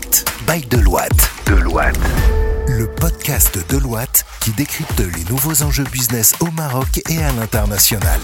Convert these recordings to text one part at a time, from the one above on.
Impact by Deloitte. Deloitte. Le podcast de Deloitte qui décrypte les nouveaux enjeux business au Maroc et à l'international.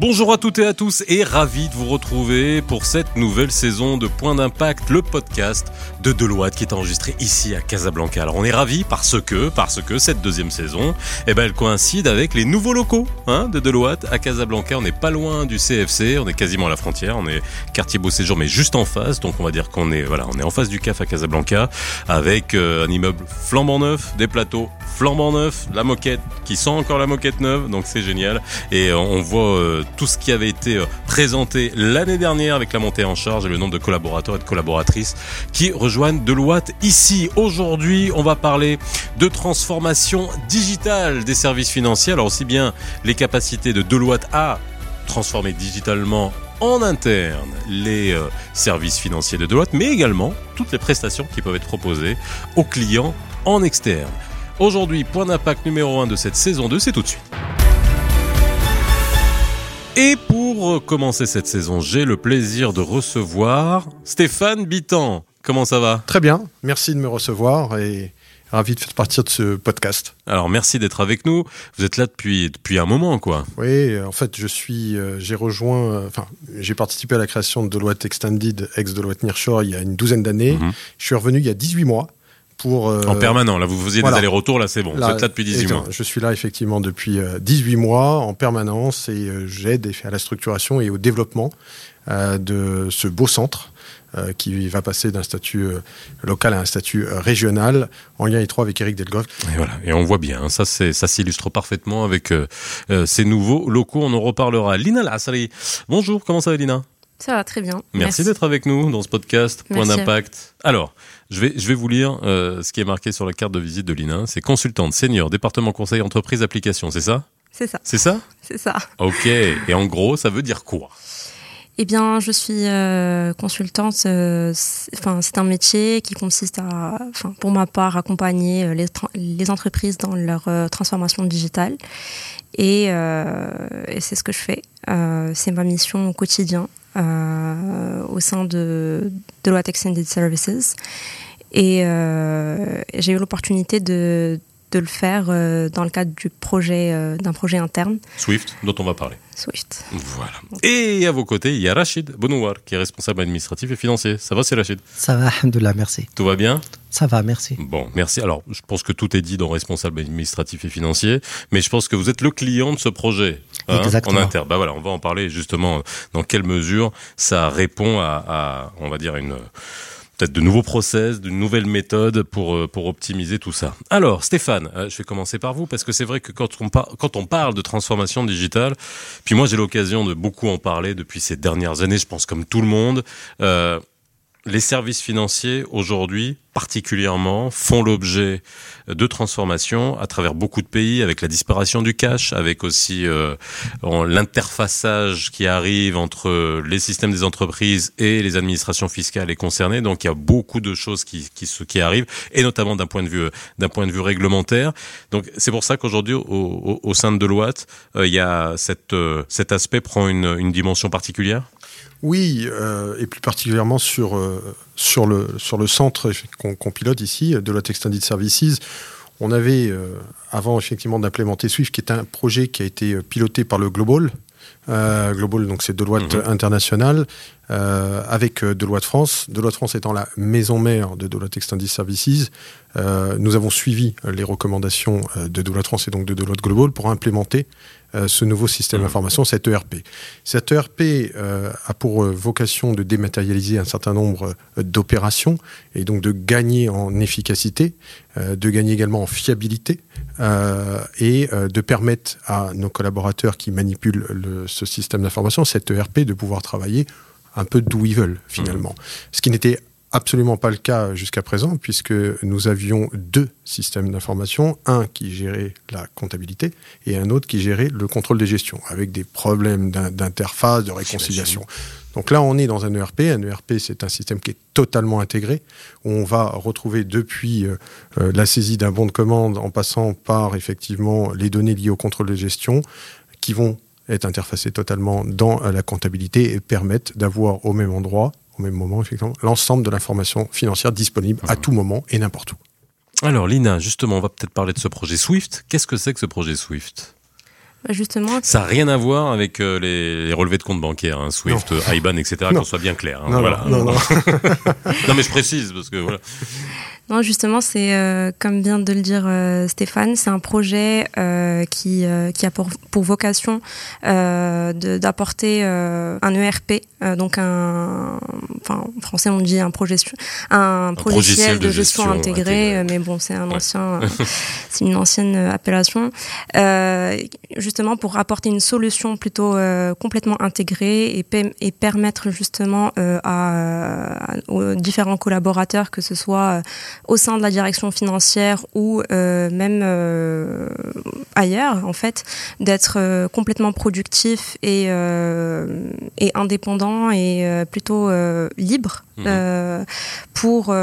Bonjour à toutes et à tous et ravi de vous retrouver pour cette nouvelle saison de Point d'Impact, le podcast de Deloitte qui est enregistré ici à Casablanca. Alors on est ravi parce que, parce que cette deuxième saison, eh ben elle coïncide avec les nouveaux locaux hein, de Deloitte à Casablanca. On n'est pas loin du CFC, on est quasiment à la frontière, on est quartier Beau Séjour mais juste en face, donc on va dire qu'on est voilà, on est en face du CAF à Casablanca avec euh, un immeuble flambant neuf, des plateaux flambant neufs, la moquette qui sent encore la moquette neuve, donc c'est génial et euh, on voit euh, tout ce qui avait été euh, présenté l'année dernière avec la montée en charge et le nombre de collaborateurs et de collaboratrices qui rejoignent Deloitte ici. Aujourd'hui, on va parler de transformation digitale des services financiers. Alors aussi bien les capacités de Deloitte à transformer digitalement en interne les euh, services financiers de Deloitte, mais également toutes les prestations qui peuvent être proposées aux clients en externe. Aujourd'hui, point d'impact numéro 1 de cette saison 2, c'est tout de suite. Et pour commencer cette saison, j'ai le plaisir de recevoir Stéphane Bitan. Comment ça va? Très bien, merci de me recevoir et ravi de faire partie de ce podcast. Alors merci d'être avec nous. Vous êtes là depuis depuis un moment quoi. Oui, en fait, je suis euh, j'ai rejoint euh, enfin, j'ai participé à la création de Deloitte Extended ex Deloitte Nearshore il y a une douzaine d'années. Mhm. Je suis revenu il y a 18 mois pour euh, En permanent, là vous faisiez voilà. des allers-retours, là c'est bon. là, vous êtes là depuis 18 exactement. mois. Je suis là effectivement depuis euh, 18 mois en permanence et euh, j'aide à la structuration et au développement euh, de ce beau centre euh, qui va passer d'un statut euh, local à un statut euh, régional en lien étroit avec Eric Delgoff. Et voilà, et on voit bien, hein, ça c'est ça s'illustre parfaitement avec euh, euh, ces nouveaux locaux, on en reparlera. Lina Lassari, bonjour, comment ça va Lina? Ça va très bien. Merci, d'être avec nous dans ce podcast Point d'impact. Alors, je vais, je vais vous lire euh, ce qui est marqué sur la carte de visite de Lina. C'est consultante senior, département conseil, entreprise, application, c'est ça? C'est ça, C'est ça? C'est ça. Ok. Et en gros, ça veut dire quoi? Eh bien, je suis euh, consultante. euh, c'est- Enfin, c'est un métier qui consiste à, enfin, pour ma part, accompagner les, entreprises dans leur euh, transformation digitale. Et, et c'est ce que je fais. C'est ma mission au quotidien au sein de Deloitte Extended Services. Et euh, j'ai eu l'opportunité de, de le faire euh, dans le cadre du projet, euh, d'un projet interne, Swift, dont on va parler. Swift. Voilà. Et à vos côtés, il y a Rachid Bonouar, qui est responsable administratif et financier. Ça va, c'est Rachid? Ça va, alhamdoulilah, merci. Tout va bien? Ça va, merci. Bon, merci. Alors, je pense que tout est dit dans responsable administratif et financier, mais je pense que vous êtes le client de ce projet. hein. En interne. Bah voilà, on va en parler justement dans quelle mesure ça répond à, à on va dire, une peut-être de nouveaux process, de nouvelles méthodes pour euh, pour optimiser tout ça. Alors, Stéphane, euh, je vais commencer par vous parce que c'est vrai que quand on par- quand on parle de transformation digitale, puis moi j'ai l'occasion de beaucoup en parler depuis ces dernières années, je pense comme tout le monde. euh, les services financiers aujourd'hui particulièrement font l'objet de transformations à travers beaucoup de pays avec la disparition du cash, avec aussi euh, l'interfaçage qui arrive entre les systèmes des entreprises et les administrations fiscales et concernées. Donc il y a beaucoup de choses qui, qui, qui arrivent et notamment d'un point de vue d'un point de vue réglementaire. Donc c'est pour ça qu'aujourd'hui au, au, au sein de Deloitte, euh, il y a cette, euh, cet aspect prend une, une dimension particulière? Oui, euh, et plus particulièrement sur, euh, sur, le, sur le centre qu'on pilote ici, de la Extended Services. On avait, euh, avant effectivement d'implémenter Swift, qui est un projet qui a été piloté par le Global. Global, donc c'est Deloitte Mhm. International, avec Deloitte France. Deloitte France étant la maison mère de Deloitte Extended Services, nous avons suivi les recommandations de Deloitte France et donc de Deloitte Global pour implémenter ce nouveau système Mhm. d'information, cet ERP. Cet ERP euh, a pour euh, vocation de dématérialiser un certain nombre euh, d'opérations et donc de gagner en efficacité, euh, de gagner également en fiabilité euh, et euh, de permettre à nos collaborateurs qui manipulent le- ce système d'information, cet ERP, de pouvoir travailler un peu d'où ils veulent finalement. Ce qui n'était absolument pas le cas jusqu'à présent, puisque nous avions deux systèmes d'information, un qui gérait la comptabilité et un autre qui gérait le contrôle des gestions, avec des problèmes d'in- d'interface, de réconciliation. Donc là, on est dans un ERP. Un ERP, c'est un système qui est totalement intégré, où on va retrouver depuis euh, euh, la saisie d'un bon de commande, en passant par effectivement les données liées au contrôle de gestion, qui vont être interfacées totalement dans euh, la comptabilité et permettent d'avoir au même endroit, au même moment, effectivement, l'ensemble de l'information financière disponible à tout moment et n'importe où. Alors Lina, justement, on va peut-être parler de ce projet Swift. Qu'est-ce que c'est que ce projet Swift? Bah, Justement, ça n'a rien à voir avec euh, les, relevés de compte bancaires, hein, Swift, IBAN, etc. Qu'on soit bien clair. Hein, non, voilà. non, non, non, mais je précise parce que voilà. Non, justement, c'est euh, comme vient de le dire euh, Stéphane, c'est un projet euh, qui qui a pour, pour vocation d'apporter un ERP, donc un, enfin en français on dit un projet, un, un logiciel de, gestion, intégré, mais bon c'est un ancien, c'est une ancienne appellation, justement pour apporter une solution plutôt complètement intégrée et, et permettre justement à, aux différents collaborateurs que ce soit au sein de la direction financière ou euh, même euh, ailleurs, en fait, d'être euh, complètement productif et, et indépendant et plutôt libre mmh. pour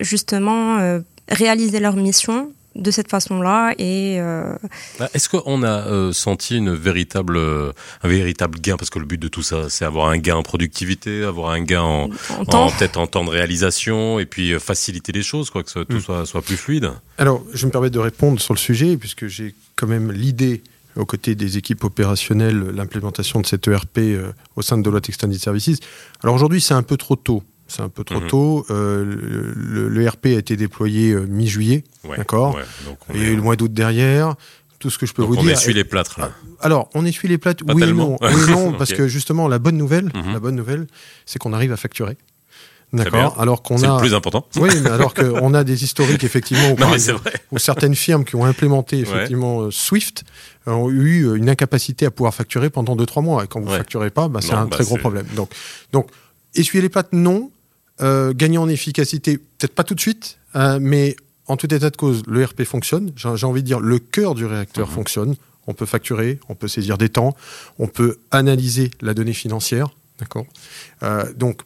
justement réaliser leur mission de cette façon-là. Et euh, bah, est-ce qu'on a euh, senti une véritable, euh, un véritable gain? Parce que le but de tout ça, c'est avoir un gain en productivité, avoir un gain en, en, peut-être en temps de réalisation, et puis faciliter les choses, quoi, que tout mm. soit, soit plus fluide. Alors, je me permets de répondre sur le sujet puisque j'ai quand même l'idée aux côtés des équipes opérationnelles, l'implémentation de cette ERP au sein de Deloitte Extended Services. Alors aujourd'hui, c'est un peu trop tôt c'est un peu trop mhm. tôt. Euh, le, RP a été déployé euh, mi-juillet, d'accord. Il y a eu le mois d'août derrière. Tout ce que je peux vous on dire. On essuie les plâtres. Là. Ah, alors, on essuie les plâtres. oui, non, oui non, parce que justement, la bonne nouvelle, mhm. la bonne nouvelle, c'est qu'on arrive à facturer. D'accord. Alors qu'on a. C'est le plus important. Oui, mais alors qu'on a des historiques effectivement où, non, où, certaines firmes qui ont implémenté effectivement euh, Swift ont eu une incapacité à pouvoir facturer pendant 2-3 mois. Et quand vous ne facturez pas, bah, c'est un bah, très gros problème. Donc, donc, essuyer les plâtres, non. Euh, gagner en efficacité, peut-être pas tout de suite, euh, mais en tout état de cause, le RP fonctionne. J'ai envie de dire, le cœur du réacteur mhm. fonctionne. On peut facturer, on peut saisir des temps, on peut analyser la donnée financière. D'accord? Euh, Donc,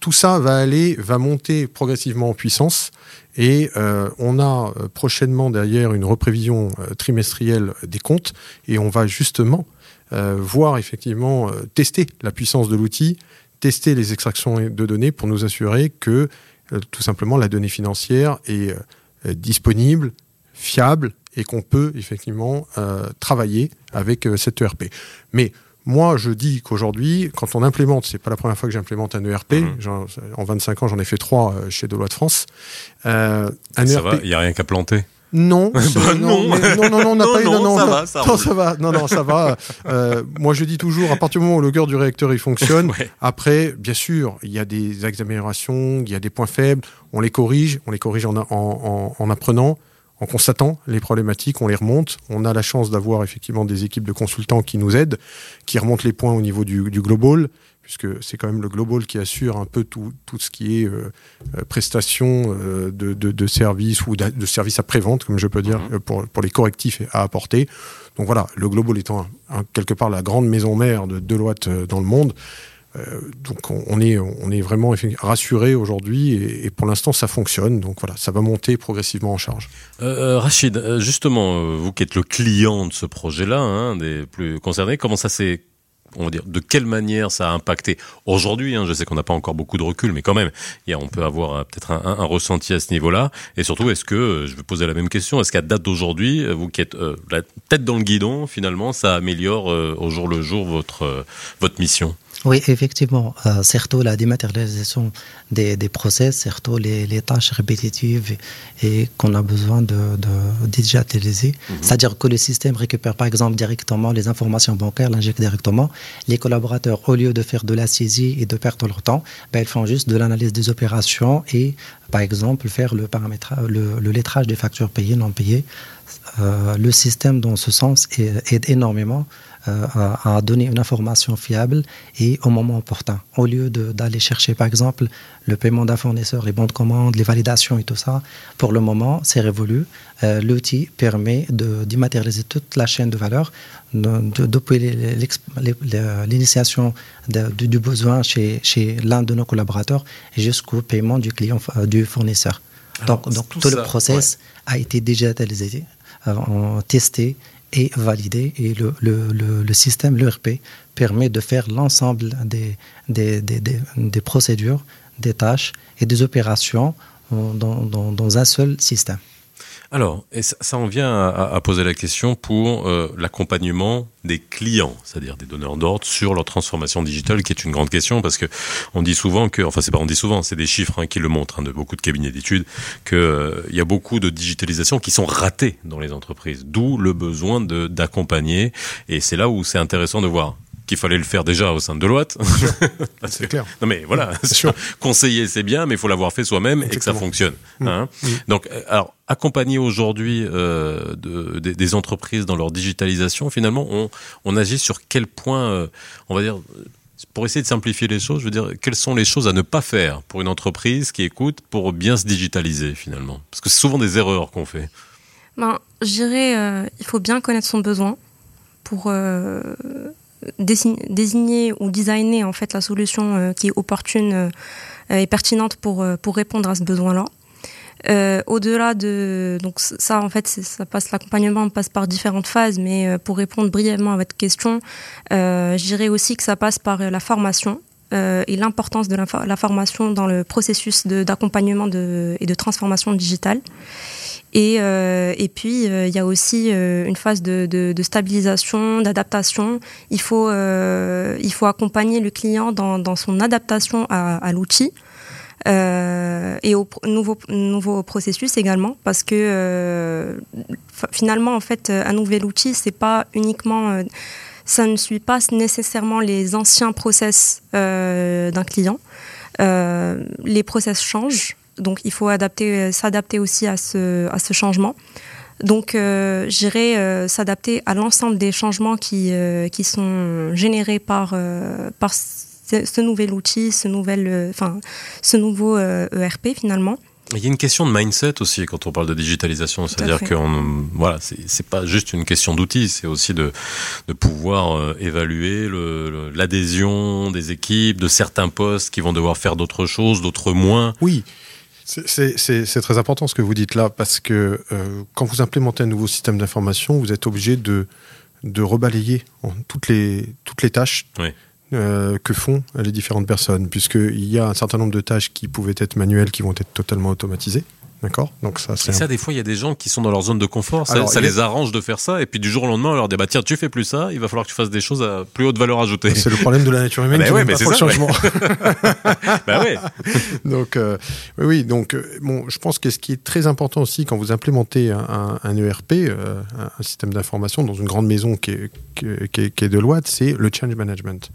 tout ça va aller, va monter progressivement en puissance. Et on a prochainement derrière une reprévision trimestrielle des comptes. Et on va justement voir effectivement tester la puissance de l'outil, tester les extractions de données pour nous assurer que euh, tout simplement la donnée financière est euh, disponible, fiable et qu'on peut effectivement euh, travailler avec cette ERP. Mais moi, je dis qu'aujourd'hui, quand on implémente, c'est pas la première fois que j'implémente un ERP. Mmh. En 25 ans, j'en ai fait trois chez Deloitte France. Euh, un Ça ERP... il n'y a rien qu'à planter. Non, bah non. non, non, non, on n'a pas eu. Non, non, ça va, ça, non, ça va. Non, non, ça va. Euh, moi, je dis toujours, à partir du moment où le cœur du réacteur il fonctionne, après, bien sûr, il y a des axes d'amélioration, il y a des points faibles, on les corrige, on les corrige en, en, en, apprenant, en constatant les problématiques, on les remonte. On a la chance d'avoir effectivement des équipes de consultants qui nous aident, qui remontent les points au niveau du, du global puisque c'est quand même le global qui assure un peu tout, tout ce qui est euh, euh prestation euh, de, de, de, services ou de, services après-vente, comme je peux dire, mhm. pour, pour les correctifs à apporter. Donc voilà, le global étant quelque part la grande maison mère de Deloitte euh, dans le monde. Donc on, est, on est vraiment rassuré aujourd'hui et, pour l'instant ça fonctionne. Donc voilà, ça va monter progressivement en charge. Rachid, justement, vous qui êtes le client de ce projet-là, hein, des plus concernés, comment ça s'est on va dire, de quelle manière ça a impacté aujourd'hui hein, Je sais qu'on n'a pas encore beaucoup de recul, mais quand même, on peut avoir euh, peut-être un, ressenti à ce niveau-là. Et surtout, est-ce que, euh, je vais poser la même question, est-ce qu'à date d'aujourd'hui, euh, vous qui êtes la tête dans le guidon, finalement, ça améliore au jour le jour votre, votre mission? Oui, effectivement, euh, surtout la dématérialisation des, des process, surtout les, les tâches répétitives et, qu'on a besoin de, de digitaliser. Mhm. C'est-à-dire que le système récupère par exemple directement les informations bancaires, l'injecte directement. Les collaborateurs, au lieu de faire de la saisie et de perdre leur temps, ben, ils font juste de l'analyse des opérations et par exemple faire le, paramétrage, le, le lettrage des factures payées, non payées. Euh, le système dans ce sens aide énormément euh, à, donner une information fiable et au moment opportun. Au lieu d'aller chercher, par exemple, le paiement d'un fournisseur, les bons de commande, les validations et tout ça, pour le moment, c'est révolu. Euh, l'outil permet de dématérialiser toute la chaîne de valeur, depuis l'initiation du besoin chez, chez l'un de nos collaborateurs jusqu'au paiement du client, euh, du fournisseur. donc, donc tout, le process a été digitalisé, testé est validé et le, le, le, système, l'ERP, permet de faire l'ensemble des, des, des, procédures, des tâches et des opérations dans, dans, dans un seul système. Alors, ça, ça en vient à, à, poser la question pour euh, l'accompagnement des clients, c'est-à-dire des donneurs d'ordre sur leur transformation digitale, qui est une grande question parce que on dit souvent que, enfin c'est pas on dit souvent, c'est des chiffres hein, qui le montrent hein, de beaucoup de cabinets d'études, qu'il euh, y a beaucoup de digitalisation qui sont ratées dans les entreprises, d'où le besoin d'accompagner. Et c'est là où c'est intéressant de voir qu'il fallait le faire déjà au sein de Deloitte. c'est clair. Non mais voilà, conseiller c'est bien, mais il faut l'avoir fait soi-même et que ça fonctionne. Mmh. Hein mmh. Donc, euh, alors accompagner aujourd'hui euh, de, des, entreprises dans leur digitalisation, finalement, on, on agit sur quel point, euh, on va dire, pour essayer de simplifier les choses, je veux dire, quelles sont les choses à ne pas faire pour une entreprise qui écoute pour bien se digitaliser finalement? Parce que c'est souvent des erreurs qu'on fait. Ben, je dirais, euh, il faut bien connaître son besoin pour désigner ou designer en fait la solution euh, qui est opportune euh, et pertinente pour euh, pour répondre à ce besoin-là. Au-delà de donc ça en fait ça passe l'accompagnement passe par différentes phases mais pour répondre brièvement à votre question euh, je dirais aussi que ça passe par la formation et l'importance de la, la, formation dans le processus d'accompagnement et de transformation digitale et, euh, et puis, euh, il y a aussi euh, une phase de, stabilisation, d'adaptation. Il, faut, il faut accompagner le client dans, son adaptation à, l'outil. et au nouveau processus également parce que finalement en fait un nouvel outil c'est pas uniquement ça ne suit pas nécessairement les anciens process d'un client les process changent donc il faut adapter, euh, s'adapter aussi à ce, à ce changement. Donc, euh, j'irai euh, s'adapter à l'ensemble des changements qui, euh, qui sont générés par, par ce, ce, nouvel outil, ce, nouvel, enfin, ce nouveau ERP e finalement. Il y a une question de mindset aussi quand on parle de digitalisation, c'est-à-dire que voilà, c'est pas juste une question d'outils, c'est aussi de, de pouvoir évaluer l'adhésion le, des équipes, de certains postes qui vont devoir faire d'autres choses, d'autres moins. Oui. C'est très important ce que vous dites là, parce que euh, quand vous implémentez un nouveau système d'information, vous êtes obligé de, de rebalayer en toutes, les, toutes les tâches oui. euh, que font les différentes personnes, puisqu'il y a un certain nombre de tâches qui pouvaient être manuelles, qui vont être totalement automatisées. D'accord Donc ça, c'est. ça, un... des fois, il y a des gens qui sont dans leur zone de confort. Ça, Alors, ça les a... arrange de faire ça. Et puis du jour au lendemain, on leur dit bah tiens, tu fais plus ça. Il va falloir que tu fasses des choses à plus haute valeur ajoutée. C'est le problème de la nature humaine. bah ouais, mais c'est ça. Le changement. bah ouais. Donc euh, oui, donc euh, bon, je pense que ce qui est très important aussi quand vous implémentez un, un, un ERP, euh, un système d'information dans une grande maison qui est, qui est, qui est Deloitte, c'est le change management.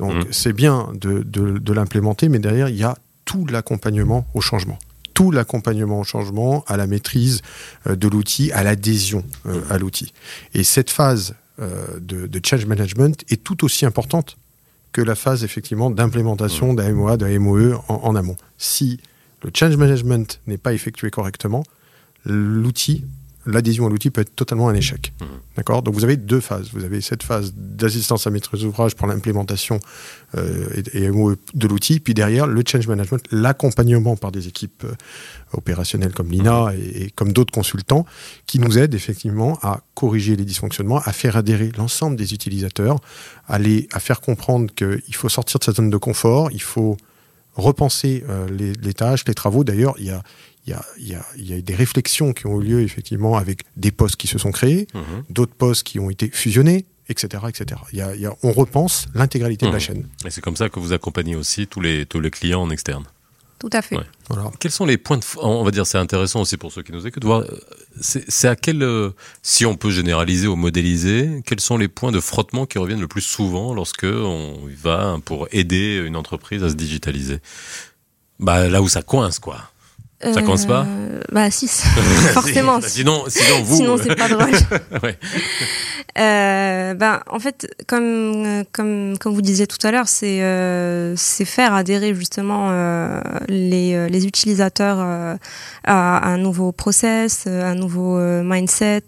Donc mmh. c'est bien de, de, de l'implémenter, mais derrière il y a tout l'accompagnement au changement tout l'accompagnement au changement, à la maîtrise euh, de l'outil, à l'adhésion euh, à l'outil. Et cette phase euh, de, de, change management est tout aussi importante que la phase effectivement d'implémentation d'un MOA, d'un MOE en, en amont. Si le change management n'est pas effectué correctement, l'outil l'adhésion à l'outil peut être totalement un échec. Mmh. D'accord? Donc vous avez deux phases. Vous avez cette phase d'assistance à maîtrise d'ouvrage pour l'implémentation euh, et, et, de l'outil, puis derrière le change management, l'accompagnement par des équipes euh, opérationnelles comme l'INA mmh. et, et, comme d'autres consultants qui nous aident effectivement à corriger les dysfonctionnements, à faire adhérer l'ensemble des utilisateurs, à, les, à faire comprendre qu'il faut sortir de sa zone de confort, il faut repenser euh, les, les, tâches, les travaux. D'ailleurs, il y a, il y, a, il, y a, il y a, des réflexions qui ont eu lieu effectivement avec des postes qui se sont créés, mmh. d'autres postes qui ont été fusionnés, etc. etc. Il y a, il y a, on repense l'intégralité mmh. de la chaîne. Et c'est comme ça que vous accompagnez aussi tous les, tous les clients en externe. Tout à fait. Ouais. Voilà. Quels sont les points de... On va dire, c'est intéressant aussi pour ceux qui nous écoutent, voir, c'est à quel... Si on peut généraliser ou modéliser, quels sont les points de frottement qui reviennent le plus souvent lorsque on va pour aider une entreprise à se digitaliser? Bah, Là où ça coince, quoi. Ça commence pas euh, Bah si, forcément. sinon, sinon vous. Sinon c'est pas drôle. ouais. euh, bah en fait, comme comme comme vous disiez tout à l'heure, c'est euh, c'est faire adhérer justement euh, les les utilisateurs à, un nouveau process, un nouveau mindset,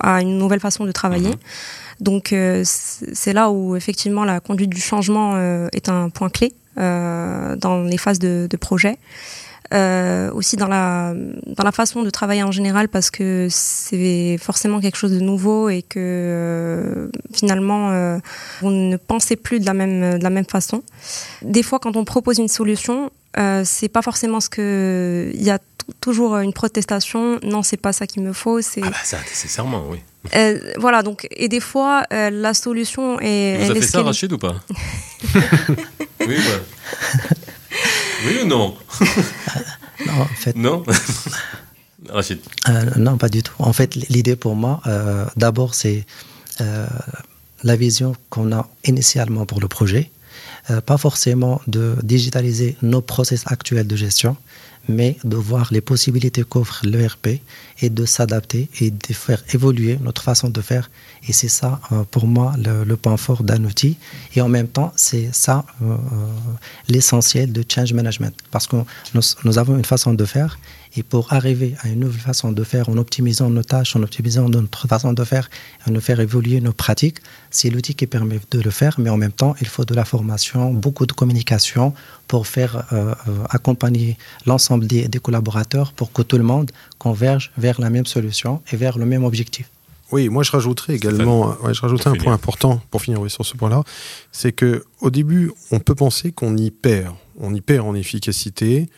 à une nouvelle façon de travailler. Mm -hmm. Donc c'est là où effectivement la conduite du changement est un point clé dans les phases de, de projet. Euh, aussi dans la dans la façon de travailler en général parce que c'est forcément quelque chose de nouveau et que euh, finalement euh, on ne pensait plus de la même de la même façon. Des fois, quand on propose une solution, euh, c'est pas forcément ce que il y a toujours une protestation. Non, c'est pas ça qu'il me faut. C'est ah bah ça, nécessairement, oui. Euh, voilà, donc, et des fois, euh, la solution est. Vous avez fait ça, Rachid, ou pas Oui, Oui ou non? Non, en fait. Non? Rachid euh, Non, pas du tout. En fait, l'idée pour moi, d'abord, c'est la vision qu'on a initialement pour le projet. pas forcément de digitaliser nos process actuels de gestion, mais de voir les possibilités qu'offre l'ERP et de s'adapter et de faire évoluer notre façon de faire. Et c'est ça, euh, pour moi, le, point fort d'un outil. Et en même temps, c'est ça euh, euh, l'essentiel de change management. Parce que nous, avons une façon de faire et pour arriver à une nouvelle façon de faire, en optimisant nos tâches, en optimisant notre façon de faire, en nous faire évoluer nos pratiques, c'est l'outil qui permet de le faire, mais en même temps, il faut de la formation, beaucoup de communication pour faire accompagner l'ensemble des, collaborateurs pour que tout le monde converge vers la même solution et vers le même objectif. Oui, moi je rajouterais également, je rajouterais un point important pour finir sur ce point-là, c'est que au début, on peut penser qu'on y perd, on y perd en efficacité,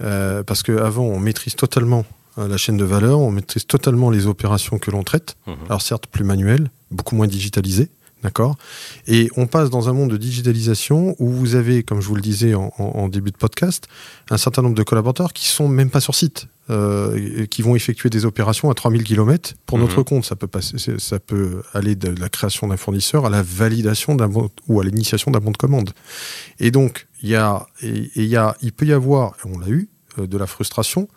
euh, parce qu'avant, on maîtrise totalement euh, la chaîne de valeur, on maîtrise totalement les opérations que l'on traite. Mhm. Alors certes, plus manuelles, beaucoup moins digitalisées, d'accord Et on passe dans un monde de digitalisation où vous avez, comme je vous le disais en, début de podcast, un certain nombre de collaborateurs qui sont même pas sur site. Euh, qui vont effectuer des opérations à 3000 km pour notre mhm. compte. Ça peut, passer, ça peut aller de la création d'un fournisseur à la validation d'un bon, ou à l'initiation d'un bon de commande. Et donc, il y a, et, y a, il peut y avoir, on l'a eu, euh, de la frustration.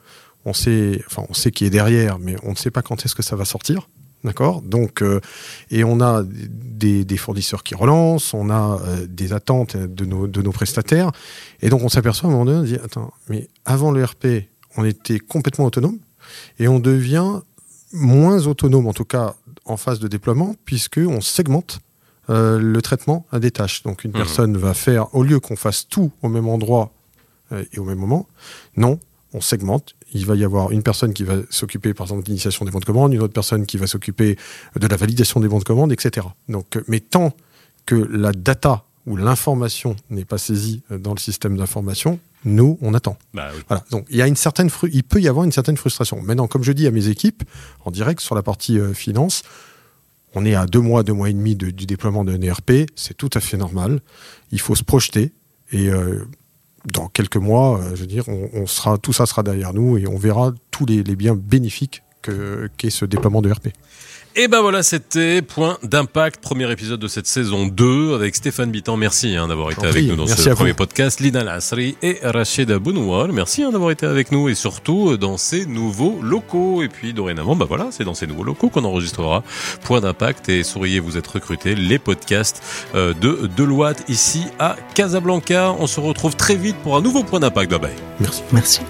On sait, enfin, on sait qui est derrière, mais on ne sait pas quand est-ce que ça va sortir. D'accord? Donc, euh, et on a des, fournisseurs qui relancent, on a euh, des attentes de nos, de nos prestataires. Et donc, on s'aperçoit à un moment donné, on dit Attends, mais avant le RP, on était complètement autonome et on devient moins autonome, en tout cas en phase de déploiement, puisqu'on segmente le traitement à des tâches. Donc, une mmh. personne va faire, au lieu qu'on fasse tout au même endroit euh, et au même moment. Non, on segmente. Il va y avoir une personne qui va s'occuper, par exemple, de l'initiation des bons de commande, une autre personne qui va s'occuper de la validation des bons de commande, etc. Donc, euh, mais tant que la data ou l'information n'est pas saisie euh, dans le système d'information, nous, on attend. Bah voilà. Donc, il y a une certaine, il peut y avoir une certaine frustration. Maintenant, comme je dis à mes équipes en direct sur la partie finance, on est à deux mois, deux mois et demi du déploiement d'un ERP. C'est tout à fait normal. Il faut se projeter et dans quelques mois, euh, je veux dire, on, sera, tout ça sera derrière nous et on verra tous les, les biens bénéfiques qu'est ce déploiement de RP. Et ben voilà, c'était Point d'impact, premier épisode de cette saison 2 avec Stéphane Bitan. Merci hein, d'avoir été avec nous dans ce premier podcast. Lina Lasri et Rachida Bounoual. Merci hein, d'avoir été avec nous et surtout euh, dans ces nouveaux locaux. Et puis dorénavant, bah voilà, c'est dans ces nouveaux locaux qu'on enregistrera Point d'impact et souriez, vous êtes recrutés, les podcasts euh, de Deloitte ici à Casablanca. On se retrouve très vite pour un nouveau Point d'impact. Bye bye. Merci. Merci.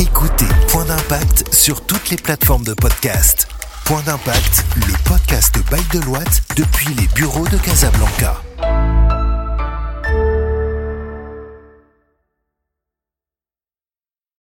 Écoutez Point d'impact sur toutes les plateformes de podcast. Point d'impact, le podcast by Deloitte depuis les bureaux de Casablanca.